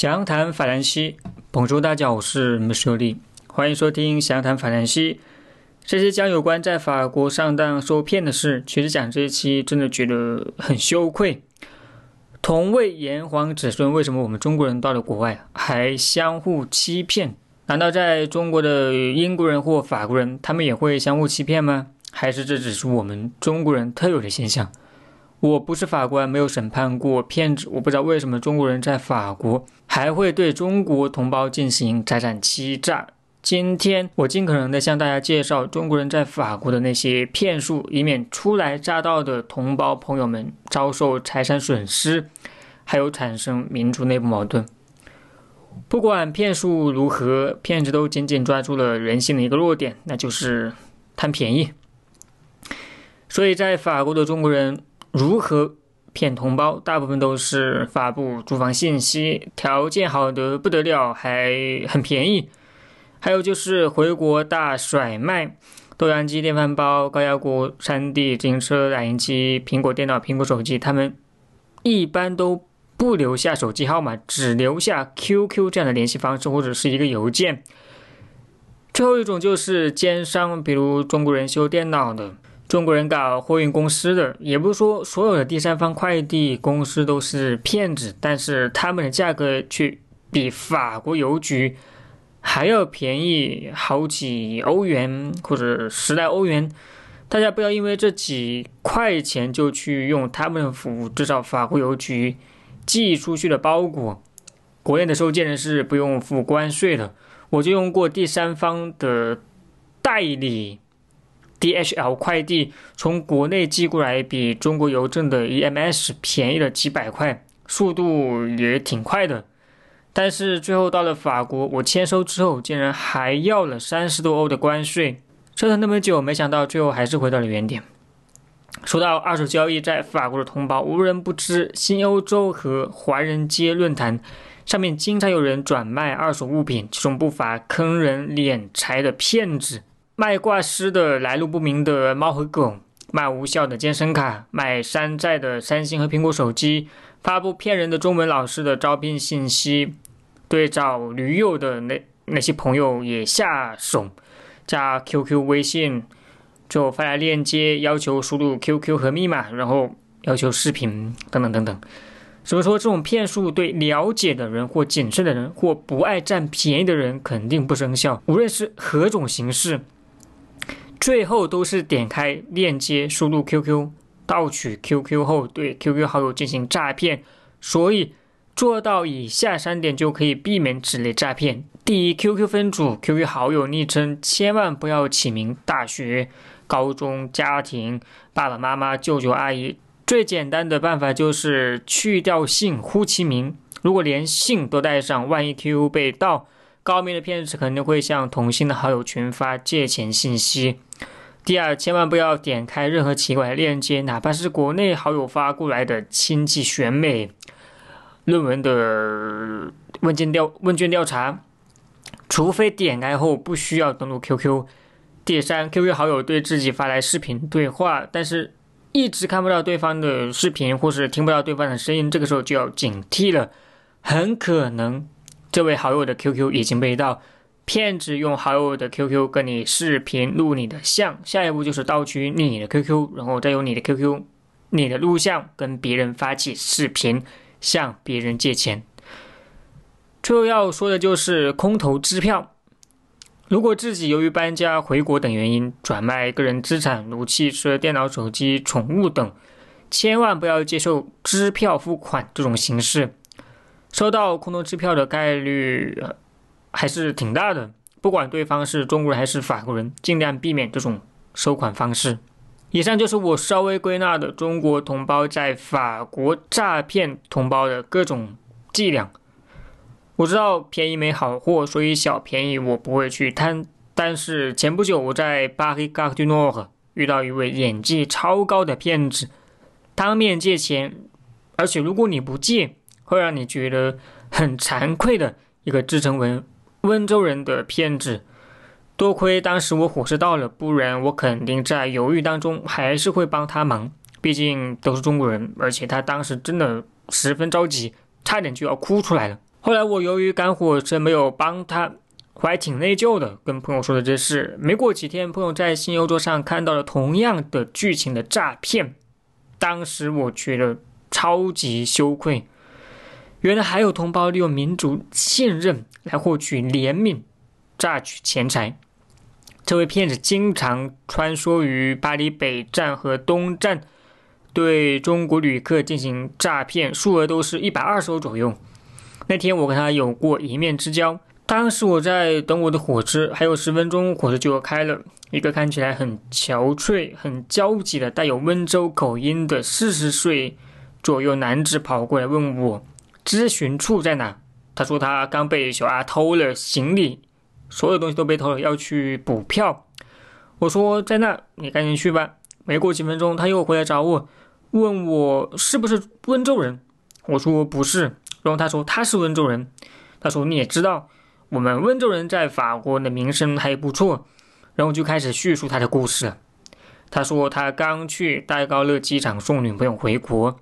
详谈法兰西，本周大家好，我是穆修利，欢迎收听详谈法兰西。这期讲有关在法国上当受骗的事。其实讲这一期真的觉得很羞愧。同为炎黄子孙，为什么我们中国人到了国外还相互欺骗？难道在中国的英国人或法国人，他们也会相互欺骗吗？还是这只是我们中国人特有的现象？我不是法官，没有审判过骗子，我不知道为什么中国人在法国还会对中国同胞进行财产欺诈。今天我尽可能的向大家介绍中国人在法国的那些骗术，以免初来乍到的同胞朋友们遭受财产损失，还有产生民族内部矛盾。不管骗术如何，骗子都紧紧抓住了人性的一个弱点，那就是贪便宜。所以在法国的中国人。如何骗同胞？大部分都是发布租房信息，条件好的不得了，还很便宜。还有就是回国大甩卖，豆浆机、电饭煲、高压锅、山地自行车、打印机、苹果电脑、苹果手机，他们一般都不留下手机号码，只留下 QQ 这样的联系方式或者是一个邮件。最后一种就是奸商，比如中国人修电脑的。中国人搞货运公司的，也不是说所有的第三方快递公司都是骗子，但是他们的价格却比法国邮局还要便宜好几欧元或者十来欧元。大家不要因为这几块钱就去用他们的服务，至少法国邮局寄出去的包裹，国内的收件人是不用付关税的。我就用过第三方的代理。DHL 快递从国内寄过来，比中国邮政的 EMS 便宜了几百块，速度也挺快的。但是最后到了法国，我签收之后竟然还要了三十多欧的关税，折腾那么久，没想到最后还是回到了原点。说到二手交易，在法国的同胞无人不知，新欧洲和华人街论坛上面经常有人转卖二手物品，其中不乏坑人敛财的骗子。卖挂失的来路不明的猫和狗，卖无效的健身卡，卖山寨的三星和苹果手机，发布骗人的中文老师的招聘信息，对找女友的那那些朋友也下手，加 QQ 微信，就发来链接，要求输入 QQ 和密码，然后要求视频等等等等。所以说，这种骗术对了解的人或谨慎的人或不爱占便宜的人肯定不生效，无论是何种形式。最后都是点开链接，输入 QQ，盗取 QQ 后对 QQ 好友进行诈骗。所以做到以下三点就可以避免此类诈骗：第一，QQ 分组、QQ 好友昵称千万不要起名大学、高中、家庭、爸爸妈妈、舅舅阿姨。最简单的办法就是去掉姓，呼其名。如果连姓都带上，万一 QQ 被盗。高明的骗子肯定会向同性的好友群发借钱信息。第二，千万不要点开任何奇怪的链接，哪怕是国内好友发过来的亲戚选美论文的问卷调问卷调查，除非点开后不需要登录 QQ。第三，QQ 好友对自己发来视频对话，但是一直看不到对方的视频，或是听不到对方的声音，这个时候就要警惕了，很可能。这位好友的 QQ 已经被盗，骗子用好友的 QQ 跟你视频录你的像，下一步就是盗取你的 QQ，然后再用你的 QQ、你的录像跟别人发起视频，向别人借钱。最后要说的就是空头支票，如果自己由于搬家、回国等原因转卖个人资产，如汽车、电脑、手机、宠物等，千万不要接受支票付款这种形式。收到空头支票的概率还是挺大的，不管对方是中国人还是法国人，尽量避免这种收款方式。以上就是我稍微归纳的中国同胞在法国诈骗同胞的各种伎俩。我知道便宜没好货，所以小便宜我不会去贪。但是前不久我在巴黎卡迪诺尔遇到一位演技超高的骗子，当面借钱，而且如果你不借。会让你觉得很惭愧的一个自称为温州人的骗子，多亏当时我火车到了，不然我肯定在犹豫当中还是会帮他忙。毕竟都是中国人，而且他当时真的十分着急，差点就要哭出来了。后来我由于赶火车没有帮他，我还挺内疚的，跟朋友说了这事。没过几天，朋友在新游桌上看到了同样的剧情的诈骗，当时我觉得超级羞愧。原来还有同胞利用民族信任来获取怜悯、榨取钱财。这位骗子经常穿梭于巴黎北站和东站，对中国旅客进行诈骗，数额都是一百二十欧左右。那天我跟他有过一面之交，当时我在等我的火车，还有十分钟火车就要开了。一个看起来很憔悴、很焦急的、带有温州口音的四十岁左右男子跑过来问我咨询处在哪。他说他刚被小阿偷了行李。所有东西都被偷了，要去补票。我说在那，你赶紧去吧。没过几分钟，他又回来找我，问我是不是温州人。我说不是。然后他说他是温州人。他说你也知道，我们温州人在法国的名声还不错。然后就开始叙述他的故事了。他说他刚去戴高乐机场送女朋友回国，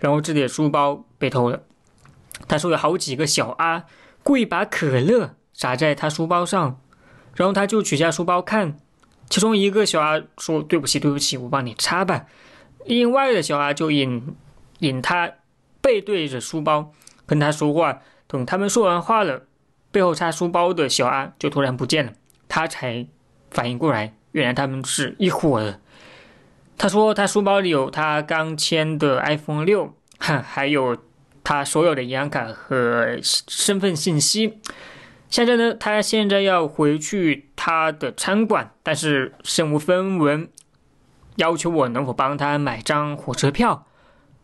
然后自己的书包被偷了。他说有好几个小阿故意把可乐。砸在他书包上，然后他就取下书包看，其中一个小阿说：“对不起，对不起，我帮你擦吧。”另外的小阿就引引他背对着书包跟他说话。等他们说完话了，背后擦书包的小阿就突然不见了，他才反应过来，原来他们是一伙的。他说他书包里有他刚签的 iPhone 六，哈，还有他所有的银行卡和身份信息。现在呢，他现在要回去他的餐馆，但是身无分文，要求我能否帮他买张火车票。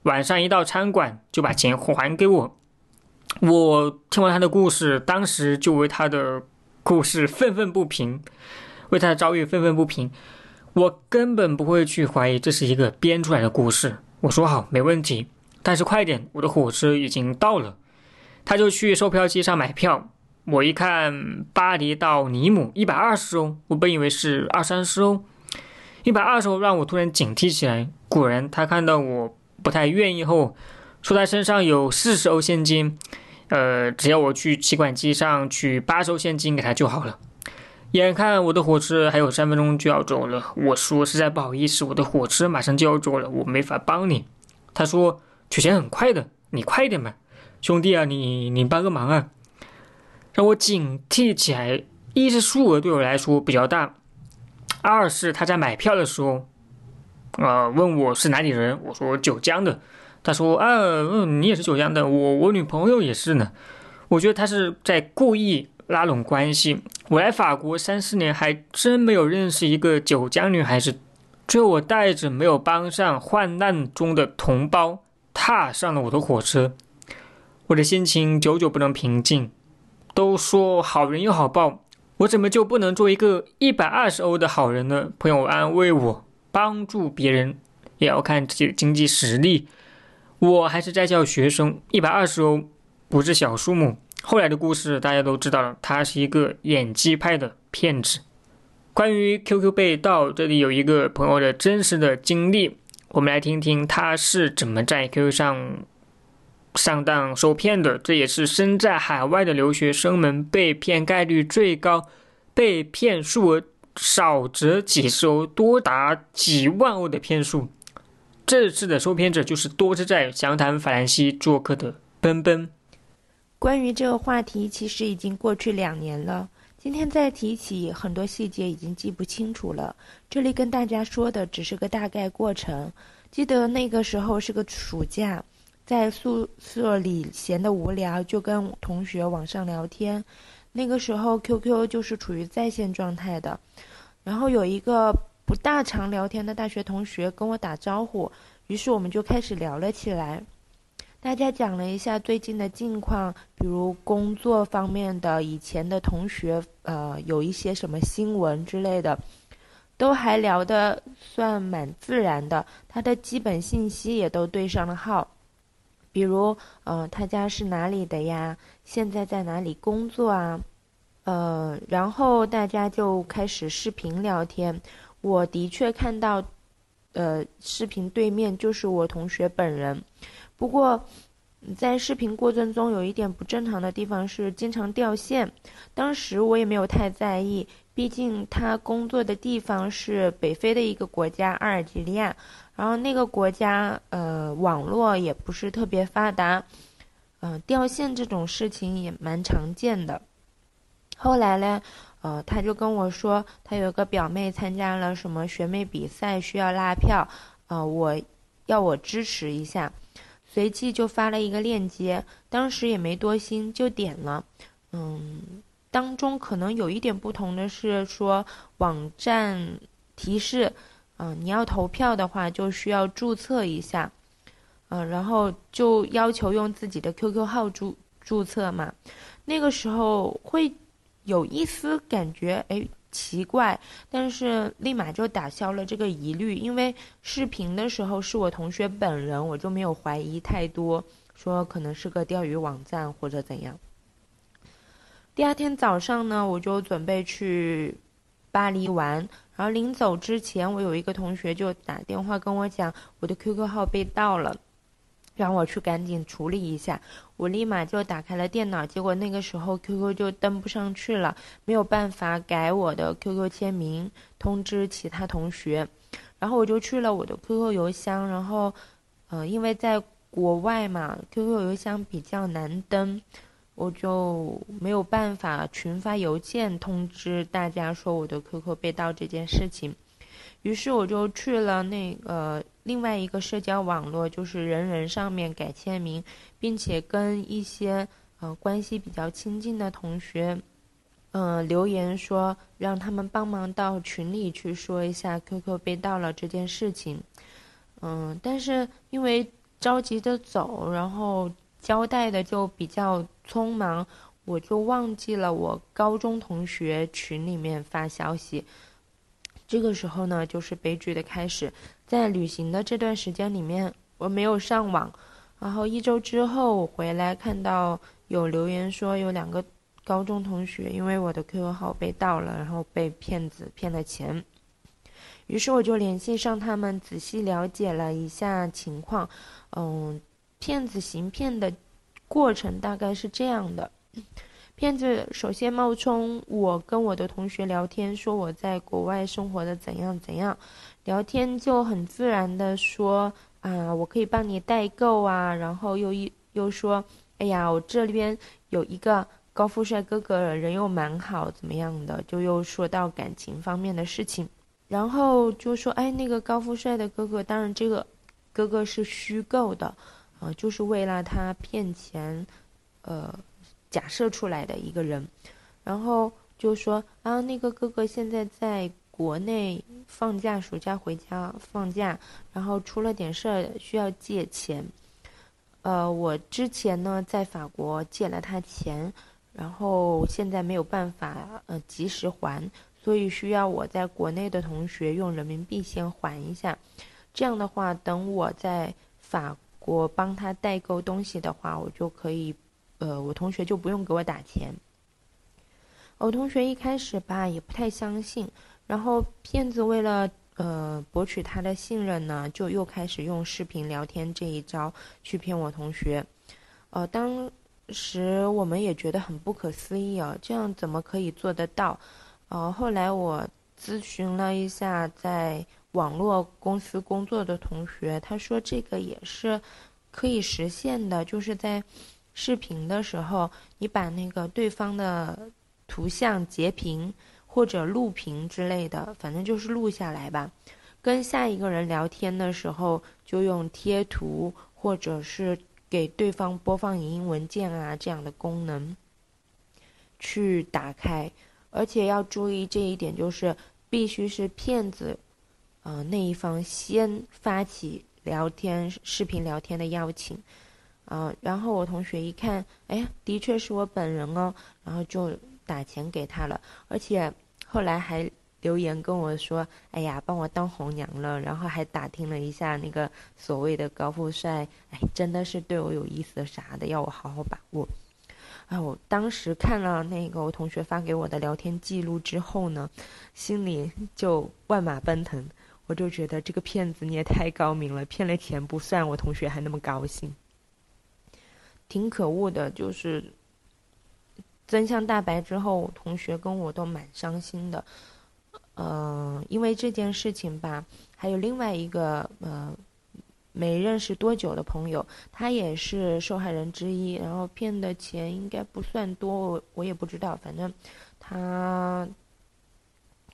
晚上一到餐馆就把钱还给我。我听完他的故事，当时就为他的故事愤愤不平，为他的遭遇愤愤不平。我根本不会去怀疑这是一个编出来的故事。我说好，没问题，但是快点，我的火车已经到了。他就去售票机上买票。我一看，巴黎到尼姆一百二十欧，我本以为是二三十欧，一百二十欧让我突然警惕起来。果然，他看到我不太愿意后，说他身上有四十欧现金，呃，只要我去提款机上取八十欧现金给他就好了。眼看我的火车还有三分钟就要走了，我说实在不好意思，我的火车马上就要走了，我没法帮你。他说取钱很快的，你快一点吧，兄弟啊，你你帮个忙啊。让我警惕起来，一是数额对我来说比较大，二是他在买票的时候，呃，问我是哪里人，我说九江的，他说啊，嗯，你也是九江的，我我女朋友也是呢，我觉得他是在故意拉拢关系。我来法国三四年，还真没有认识一个九江女孩子。最后，我带着没有帮上患难中的同胞，踏上了我的火车，我的心情久久不能平静。都说好人有好报，我怎么就不能做一个一百二十欧的好人呢？朋友安慰我，帮助别人也要看自己的经济实力。我还是在校学生，一百二十欧不是小数目。后来的故事大家都知道了，他是一个演技派的骗子。关于 QQ 被盗，这里有一个朋友的真实的经历，我们来听听他是怎么在 QQ 上。上当受骗的，这也是身在海外的留学生们被骗概率最高、被骗数额少则几十欧，多达几万欧的骗术。这次的受骗者就是多次在详谈法兰西做客的奔奔。关于这个话题，其实已经过去两年了。今天再提起，很多细节已经记不清楚了。这里跟大家说的只是个大概过程。记得那个时候是个暑假。在宿舍里闲得无聊，就跟同学网上聊天。那个时候 QQ 就是处于在线状态的。然后有一个不大常聊天的大学同学跟我打招呼，于是我们就开始聊了起来。大家讲了一下最近的近况，比如工作方面的，以前的同学，呃，有一些什么新闻之类的，都还聊得算蛮自然的。他的基本信息也都对上了号。比如，呃，他家是哪里的呀？现在在哪里工作啊？呃，然后大家就开始视频聊天。我的确看到，呃，视频对面就是我同学本人。不过，在视频过程中有一点不正常的地方是经常掉线，当时我也没有太在意，毕竟他工作的地方是北非的一个国家阿尔及利亚，然后那个国家呃网络也不是特别发达，嗯掉线这种事情也蛮常见的。后来呢，呃他就跟我说他有个表妹参加了什么学妹比赛需要拉票，呃我要我支持一下。随即就发了一个链接，当时也没多心就点了。嗯，当中可能有一点不同的是说网站提示，嗯，你要投票的话就需要注册一下，嗯，然后就要求用自己的 QQ 号注注册嘛。那个时候会有一丝感觉，哎。奇怪，但是立马就打消了这个疑虑，因为视频的时候是我同学本人，我就没有怀疑太多，说可能是个钓鱼网站或者怎样。第二天早上呢，我就准备去巴黎玩，然后临走之前，我有一个同学就打电话跟我讲，我的 QQ 号被盗了。让我去赶紧处理一下，我立马就打开了电脑，结果那个时候 QQ 就登不上去了，没有办法改我的 QQ 签名，通知其他同学，然后我就去了我的 QQ 邮箱，然后，呃，因为在国外嘛，QQ 邮箱比较难登，我就没有办法群发邮件通知大家说我的 QQ 被盗这件事情，于是我就去了那个。另外一个社交网络就是人人上面改签名，并且跟一些呃关系比较亲近的同学，嗯留言说让他们帮忙到群里去说一下 QQ 被盗了这件事情，嗯，但是因为着急着走，然后交代的就比较匆忙，我就忘记了我高中同学群里面发消息。这个时候呢，就是悲剧的开始。在旅行的这段时间里面，我没有上网。然后一周之后我回来，看到有留言说有两个高中同学因为我的 QQ 号被盗了，然后被骗子骗了钱。于是我就联系上他们，仔细了解了一下情况。嗯，骗子行骗的过程大概是这样的。骗子首先冒充我跟我的同学聊天，说我在国外生活的怎样怎样，聊天就很自然的说啊，我可以帮你代购啊，然后又一又说，哎呀，我这边有一个高富帅哥哥，人又蛮好，怎么样的，就又说到感情方面的事情，然后就说，哎，那个高富帅的哥哥，当然这个哥哥是虚构的，啊，就是为了他骗钱，呃。假设出来的一个人，然后就说啊，那个哥哥现在在国内放假，暑假回家放假，然后出了点事儿，需要借钱。呃，我之前呢在法国借了他钱，然后现在没有办法呃及时还，所以需要我在国内的同学用人民币先还一下。这样的话，等我在法国帮他代购东西的话，我就可以。呃，我同学就不用给我打钱。我同学一开始吧也不太相信，然后骗子为了呃博取他的信任呢，就又开始用视频聊天这一招去骗我同学。呃，当时我们也觉得很不可思议啊，这样怎么可以做得到？呃，后来我咨询了一下在网络公司工作的同学，他说这个也是可以实现的，就是在。视频的时候，你把那个对方的图像截屏或者录屏之类的，反正就是录下来吧。跟下一个人聊天的时候，就用贴图或者是给对方播放语音文件啊这样的功能去打开。而且要注意这一点，就是必须是骗子，呃那一方先发起聊天视频聊天的邀请。嗯，然后我同学一看，哎，的确是我本人哦，然后就打钱给他了，而且后来还留言跟我说，哎呀，帮我当红娘了，然后还打听了一下那个所谓的高富帅，哎，真的是对我有意思啥的，要我好好把握。啊，我当时看了那个我同学发给我的聊天记录之后呢，心里就万马奔腾，我就觉得这个骗子你也太高明了，骗了钱不算，我同学还那么高兴。挺可恶的，就是真相大白之后，同学跟我都蛮伤心的。嗯，因为这件事情吧，还有另外一个呃，没认识多久的朋友，他也是受害人之一，然后骗的钱应该不算多，我我也不知道，反正他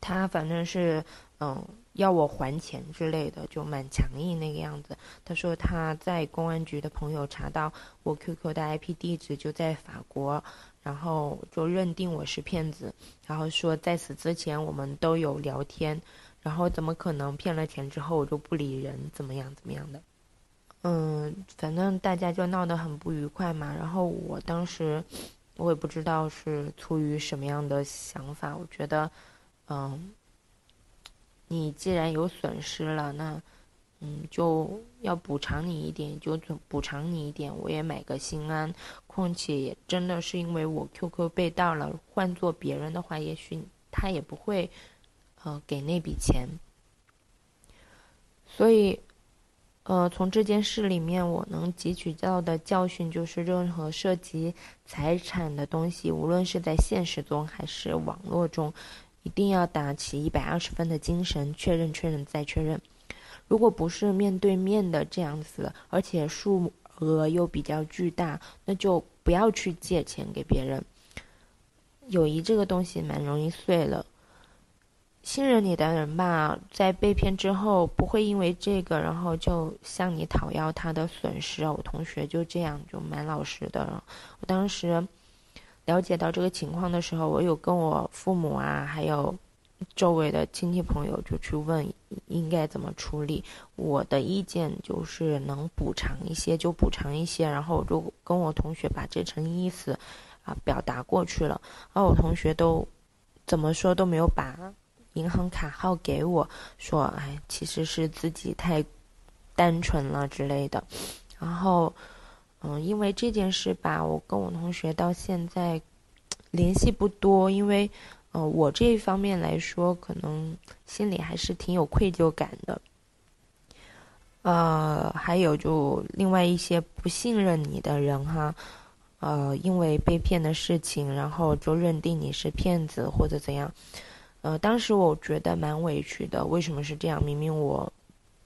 他反正是嗯。要我还钱之类的，就蛮强硬那个样子。他说他在公安局的朋友查到我 QQ 的 IP 地址就在法国，然后就认定我是骗子，然后说在此之前我们都有聊天，然后怎么可能骗了钱之后我就不理人，怎么样怎么样的？嗯，反正大家就闹得很不愉快嘛。然后我当时我也不知道是出于什么样的想法，我觉得，嗯。你既然有损失了，那，嗯，就要补偿你一点，就补偿你一点，我也买个心安。况且也真的是因为我 QQ 被盗了，换做别人的话，也许他也不会，呃，给那笔钱。所以，呃，从这件事里面，我能汲取到的教训就是，任何涉及财产的东西，无论是在现实中还是网络中。一定要打起一百二十分的精神，确认、确认再确认。如果不是面对面的这样子，而且数额又比较巨大，那就不要去借钱给别人。友谊这个东西蛮容易碎了。信任你的人吧，在被骗之后，不会因为这个然后就向你讨要他的损失。我同学就这样，就蛮老实的。我当时。了解到这个情况的时候，我有跟我父母啊，还有周围的亲戚朋友就去问应该怎么处理。我的意见就是能补偿一些就补偿一些，然后我就跟我同学把这层意思啊表达过去了。而我同学都怎么说都没有把银行卡号给我，说哎其实是自己太单纯了之类的。然后。嗯，因为这件事吧，我跟我同学到现在联系不多，因为，呃，我这一方面来说，可能心里还是挺有愧疚感的。呃，还有就另外一些不信任你的人哈，呃，因为被骗的事情，然后就认定你是骗子或者怎样。呃，当时我觉得蛮委屈的，为什么是这样？明明我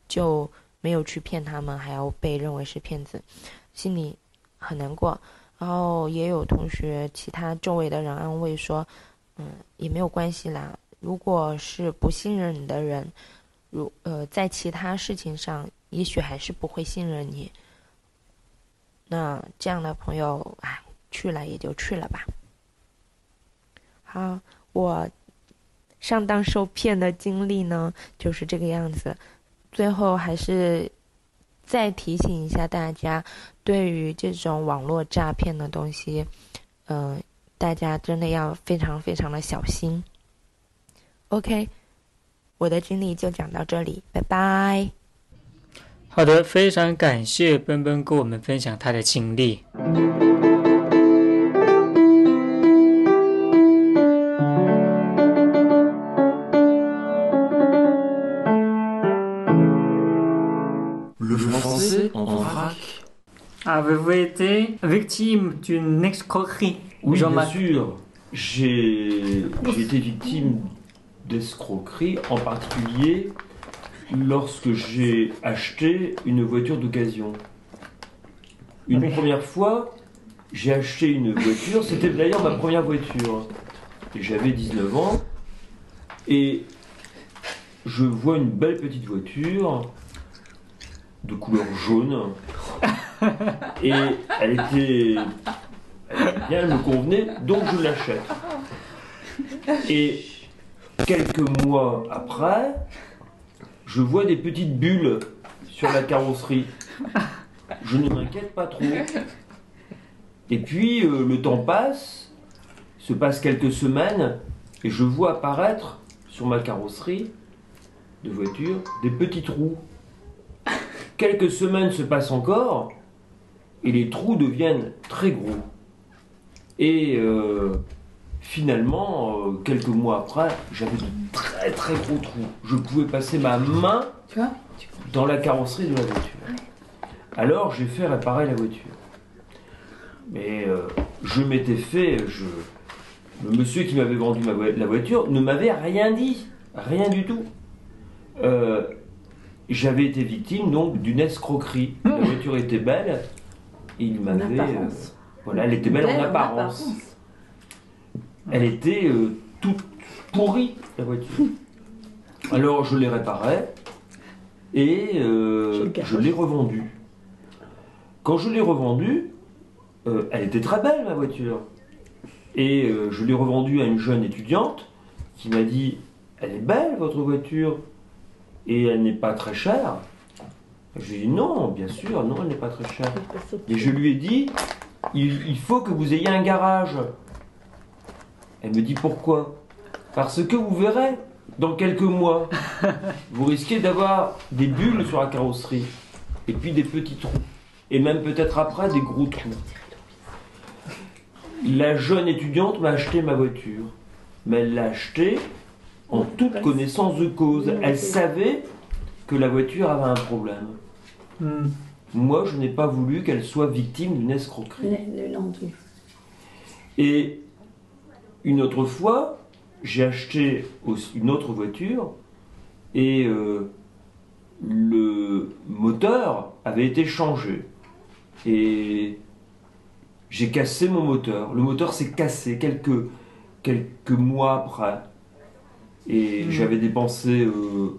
就没有去骗他们，还要被认为是骗子。心里很难过，然后也有同学、其他周围的人安慰说：“嗯，也没有关系啦。如果是不信任你的人，如呃，在其他事情上，也许还是不会信任你。那这样的朋友，哎，去了也就去了吧。”好，我上当受骗的经历呢，就是这个样子。最后还是。再提醒一下大家，对于这种网络诈骗的东西，嗯，大家真的要非常非常的小心。OK，我的经历就讲到这里，拜拜。好的，非常感谢奔奔跟我们分享他的经历。Avez-vous été victime d'une escroquerie? Oui, bien sûr. J'ai été victime d'escroquerie, en particulier lorsque j'ai acheté une voiture d'occasion. Une première fois, j'ai acheté une voiture, c'était d'ailleurs ma première voiture. J'avais 19 ans et je vois une belle petite voiture de couleur jaune et elle était, bien, elle me convenait, donc je l'achète. Et quelques mois après, je vois des petites bulles sur la carrosserie. Je ne m'inquiète pas trop. Et puis euh, le temps passe, se passe quelques semaines, et je vois apparaître sur ma carrosserie de voiture des petits trous. Quelques semaines se passent encore, et les trous deviennent très gros. Et euh, finalement, euh, quelques mois après, j'avais de très très gros trous. Je pouvais passer ma main dans la carrosserie de la voiture. Alors j'ai fait réparer la voiture. Mais euh, je m'étais fait. Je, le monsieur qui m'avait vendu ma la voiture ne m'avait rien dit. Rien du tout. Euh, J'avais été victime donc d'une escroquerie. La voiture était belle. Et il m'avait. euh, voilà, elle était belle, Belle en apparence. Elle était euh, toute pourrie, la voiture. Alors je l'ai réparée et euh, Je l'ai revendue. Quand je l'ai revendue, elle était très belle, ma voiture. Et je l'ai revendue à une jeune étudiante qui m'a dit Elle est belle, votre voiture, et elle n'est pas très chère. Je lui ai dit Non, bien sûr, non, elle n'est pas très chère. Et je lui ai dit, il, il faut que vous ayez un garage. Elle me dit pourquoi? Parce que vous verrez, dans quelques mois, vous risquez d'avoir des bulles sur la carrosserie, et puis des petits trous, et même peut-être après des gros trous. La jeune étudiante m'a acheté ma voiture, mais elle l'a achetée en toute connaissance de cause. Elle savait que la voiture avait un problème. Hmm. Moi, je n'ai pas voulu qu'elle soit victime d'une escroquerie. Et une autre fois, j'ai acheté une autre voiture et euh, le moteur avait été changé. Et j'ai cassé mon moteur. Le moteur s'est cassé quelques, quelques mois après. Et Mhm. j'avais dépensé euh,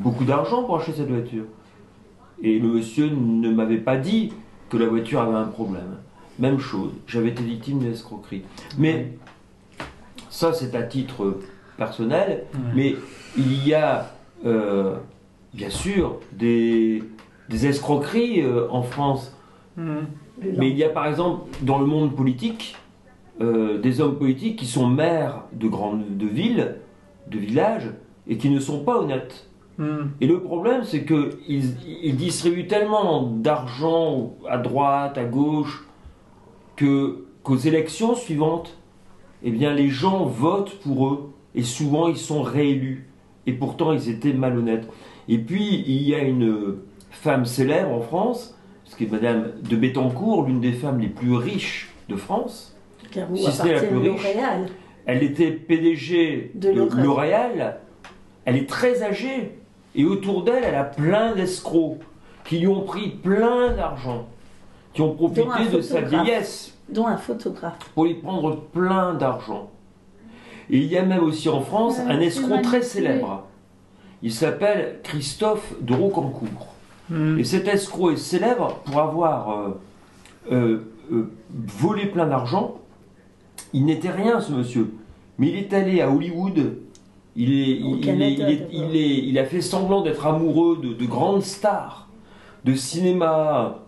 beaucoup d'argent pour acheter cette voiture. Et le monsieur ne m'avait pas dit que la voiture avait un problème. Même chose, j'avais été victime d'une escroquerie. Mais ça, c'est à titre personnel. Ouais. Mais il y a, euh, bien sûr, des, des escroqueries euh, en France. Mais il y a par exemple dans le monde politique euh, des hommes politiques qui sont maires de grandes de villes, de villages, et qui ne sont pas honnêtes. Et le problème, c'est qu'ils ils distribuent tellement d'argent à droite, à gauche, que qu'aux élections suivantes, eh bien, les gens votent pour eux, et souvent ils sont réélus. Et pourtant, ils étaient malhonnêtes. Et puis, il y a une femme célèbre en France, ce qui est Madame de Bettencourt, l'une des femmes les plus riches de France. Car Si ce n'est la plus riche. Elle était PDG De. L'Oréal. Elle est très âgée. Et autour d'elle, elle a plein d'escrocs qui lui ont pris plein d'argent, qui ont profité de sa vieillesse dont un photographe. pour lui prendre plein d'argent. Et il y a même aussi en France Ouais, un escroc très célèbre. Il s'appelle Christophe de Rocancourt. Hmm. Et cet escroc est célèbre pour avoir euh, euh, euh, volé plein d'argent. Il n'était rien, ce monsieur. Mais il est allé à Hollywood. Il, est, il, Canada, est- il est- il est- il a fait semblant d'être amoureux de, de grandes stars, de cinéma,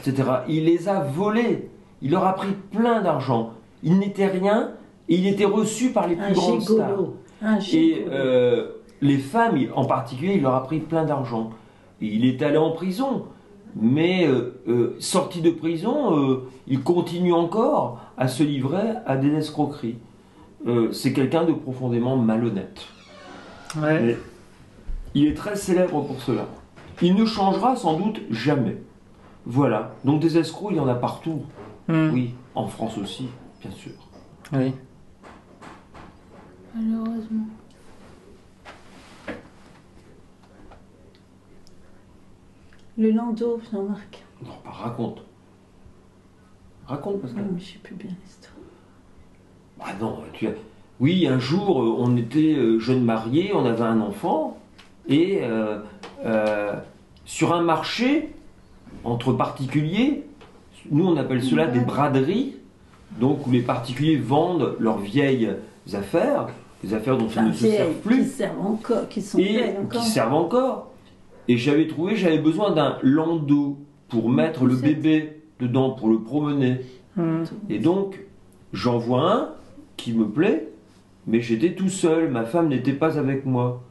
etc. Il les a volés. Il leur a pris plein d'argent. Il n'était rien et il était reçu par les plus Un grandes stars. Un Et euh, les femmes, en particulier, il leur a pris plein d'argent. Il est allé en prison. Mais euh, euh, sorti de prison, il continue encore à se livrer à des escroqueries. Euh, c'est quelqu'un de profondément malhonnête. Ouais. Mais il est très célèbre pour cela. Il ne changera sans doute jamais. Voilà. Donc des escrocs, il y en a partout. Hmm. Oui, en France aussi, bien sûr. Oui. Malheureusement. Le landau, Jean-Marc. Non, bah, raconte. Raconte, parce que... Non, mais je sais plus bien l'histoire. Ah non, tu as... Oui, un jour, euh, on était euh, jeunes mariés, on avait un enfant, et euh, euh, sur un marché, entre particuliers, nous on appelle cela des braderies, donc où les particuliers vendent leurs vieilles affaires, des affaires dont ils ne se servent qui plus, servent encore, qui sont et encore. qui servent encore. Et j'avais trouvé, j'avais besoin d'un landau pour mettre le bébé dedans, pour le promener. Hmm. Et donc, j'en vois un qui me plaît, mais j'étais tout seul, ma femme n'était pas avec moi.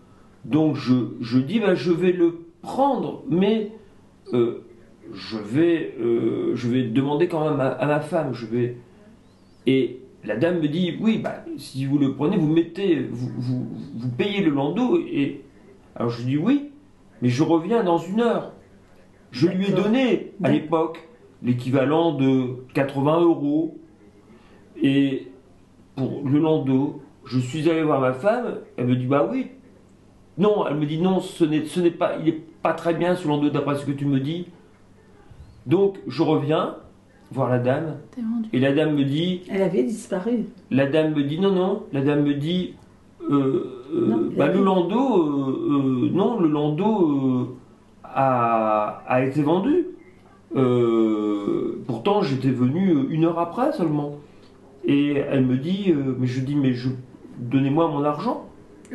Donc je, je dis, bah, je vais le prendre, mais euh, je, vais, euh, je vais demander quand même à, à ma femme. Je vais... Et la dame me dit, oui, bah, si vous le prenez, vous mettez, vous, vous, vous payez le landau. Et... Alors je dis oui, mais je reviens dans une heure. Je lui ai donné à l'époque l'équivalent de 80 euros. Et pour le landau, je suis allé voir ma femme, elle me dit bah oui. Non, elle me dit non, ce n'est, ce n'est pas, il n'est pas très bien ce landau d'après ce que tu me dis. Donc je reviens voir la dame et la dame me dit, Elle avait disparu. la dame me dit non non, la dame me dit euh, euh, Non, bah, le landau, euh, euh, non le landau euh, a, a été vendu. Euh, pourtant j'étais venu une heure après seulement. Et elle me dit, euh, mais je dis mais je donnez-moi mon argent.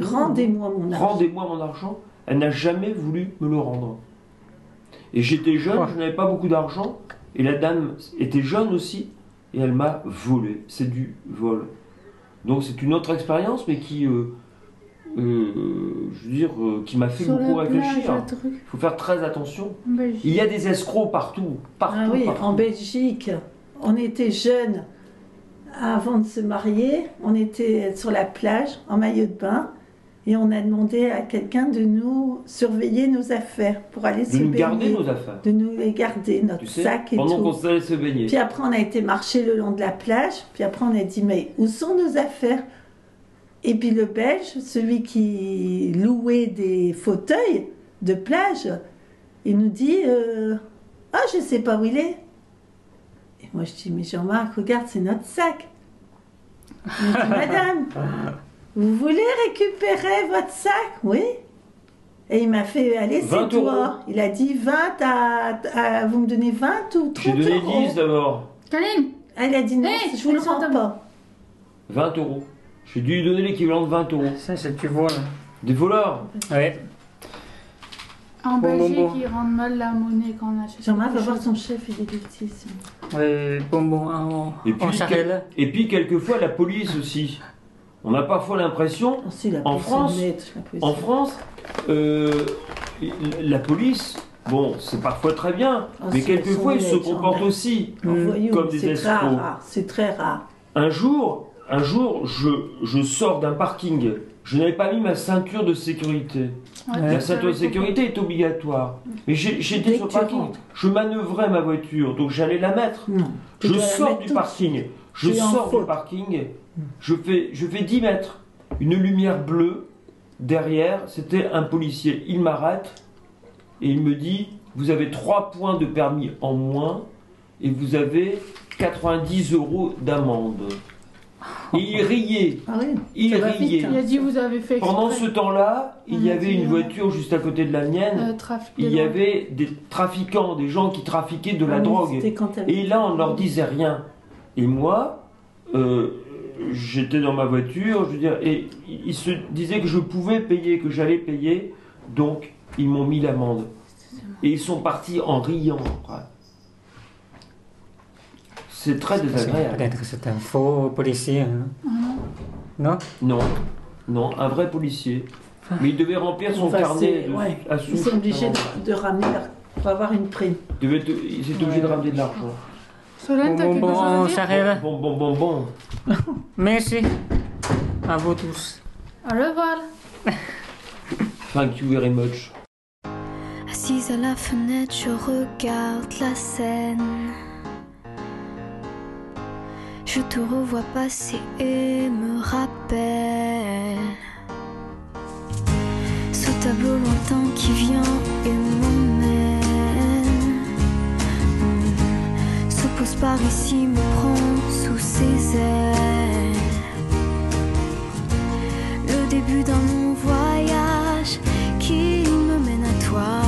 Rendez-moi mon argent. Rendez-moi mon argent. Elle n'a jamais voulu me le rendre. Et j'étais jeune, Ouais. je n'avais pas beaucoup d'argent. Et la dame était jeune aussi. Et elle m'a volé. C'est du vol. Donc c'est une autre expérience, mais qui, euh, euh, je veux dire, euh, qui m'a fait Sur beaucoup réfléchir. Il faut faire très attention. Il y a des escrocs partout. Partout. Ah oui, partout. en Belgique, on était jeunes avant de se marier. On était sur la plage en maillot de bain et on a demandé à quelqu'un de nous surveiller nos affaires pour aller De se nous baigner. garder nos affaires. De nous les garder, notre Tu sais, sac et pendant tout. qu'on s'allait se baigner. Puis après, on a été marcher le long de la plage. Puis après, on a dit, mais où sont nos affaires? Et puis le Belge, celui qui louait des fauteuils de plage, il nous dit, euh, ah, je sais pas où il est. Et moi, je dis, mais Jean-Marc, regarde, c'est notre sac. Dit, madame, vous voulez récupérer votre sac? Oui. Et il m'a fait, allez, 20 c'est toi. euros. Il a dit 20 à, à- Vous me donnez 20 ou 30 J'ai donné euros 10 d'abord. Kaline ah, il a dit non, Hey, je vous le prends pas. 20 euros. J'ai dû lui donner l'équivalent de 20 euros. Ça, c'est tu vois là. Des voleurs. Ouais. En Bon, bon, Belgique, bon. ils rendent mal la monnaie quand on achète. Jean-Marc va voir son chef, il est petit. Et puis. Et quelquefois la police aussi. On a parfois l'impression, Oh, si, la En France, en euh, la police, bon, c'est parfois très bien, Oh, mais si, quelquefois ils se comportent aussi. Voyou, comme des escrocs. rare. C'est très rare. Un jour, un jour, je, je sors d'un parking. Je n'avais pas mis ma ceinture de sécurité. Ouais, La ceinture de sécurité est obligatoire. Mais j'ai- j'étais sur parking. Je manœuvrais ma voiture, donc j'allais la mettre. Non. Je sors mettre du parking. Je sors du parking. Je fais, je fais 10 mètres. Une lumière bleue. Derrière, c'était un policier. Il m'arrête et il me dit Vous avez 3 points de permis en moins et vous avez 90 euros d'amende. Et il riait. Ah oui, Il ça va vite, riait. hein. Il a dit vous avez fait Pendant ce temps-là, il y avait une euh, voiture juste à côté de la mienne. Euh, Il y avait des trafiquants, des gens qui trafiquaient de la Ah drogue. Et là, on ne leur disait rien. Et moi, euh, j'étais dans ma voiture, je veux dire, et ils se disaient que je pouvais payer, que j'allais payer, donc ils m'ont mis l'amende. Et ils sont partis en riant après. C'est très désagréable. Peut-être que c'est un faux policier. hein. Non? Non, non, un vrai policier. Mais il devait remplir son Enfin, carnet de, ouais. à Ils sont obligés de, de ramener pour avoir une prime. Il devait te- il s'est obligé de ramener de l'argent. Solène, à dire? charelle. Bon, bon, bon, bon. Merci à vous tous. Au revoir. Thank you very much. Assise à la fenêtre, je regarde la scène. Je te revois passer et me rappelle ce tableau lointain qui vient et m'emmène. Se pose par ici, me prend sous ses ailes. Le début d'un long voyage qui me mène à toi.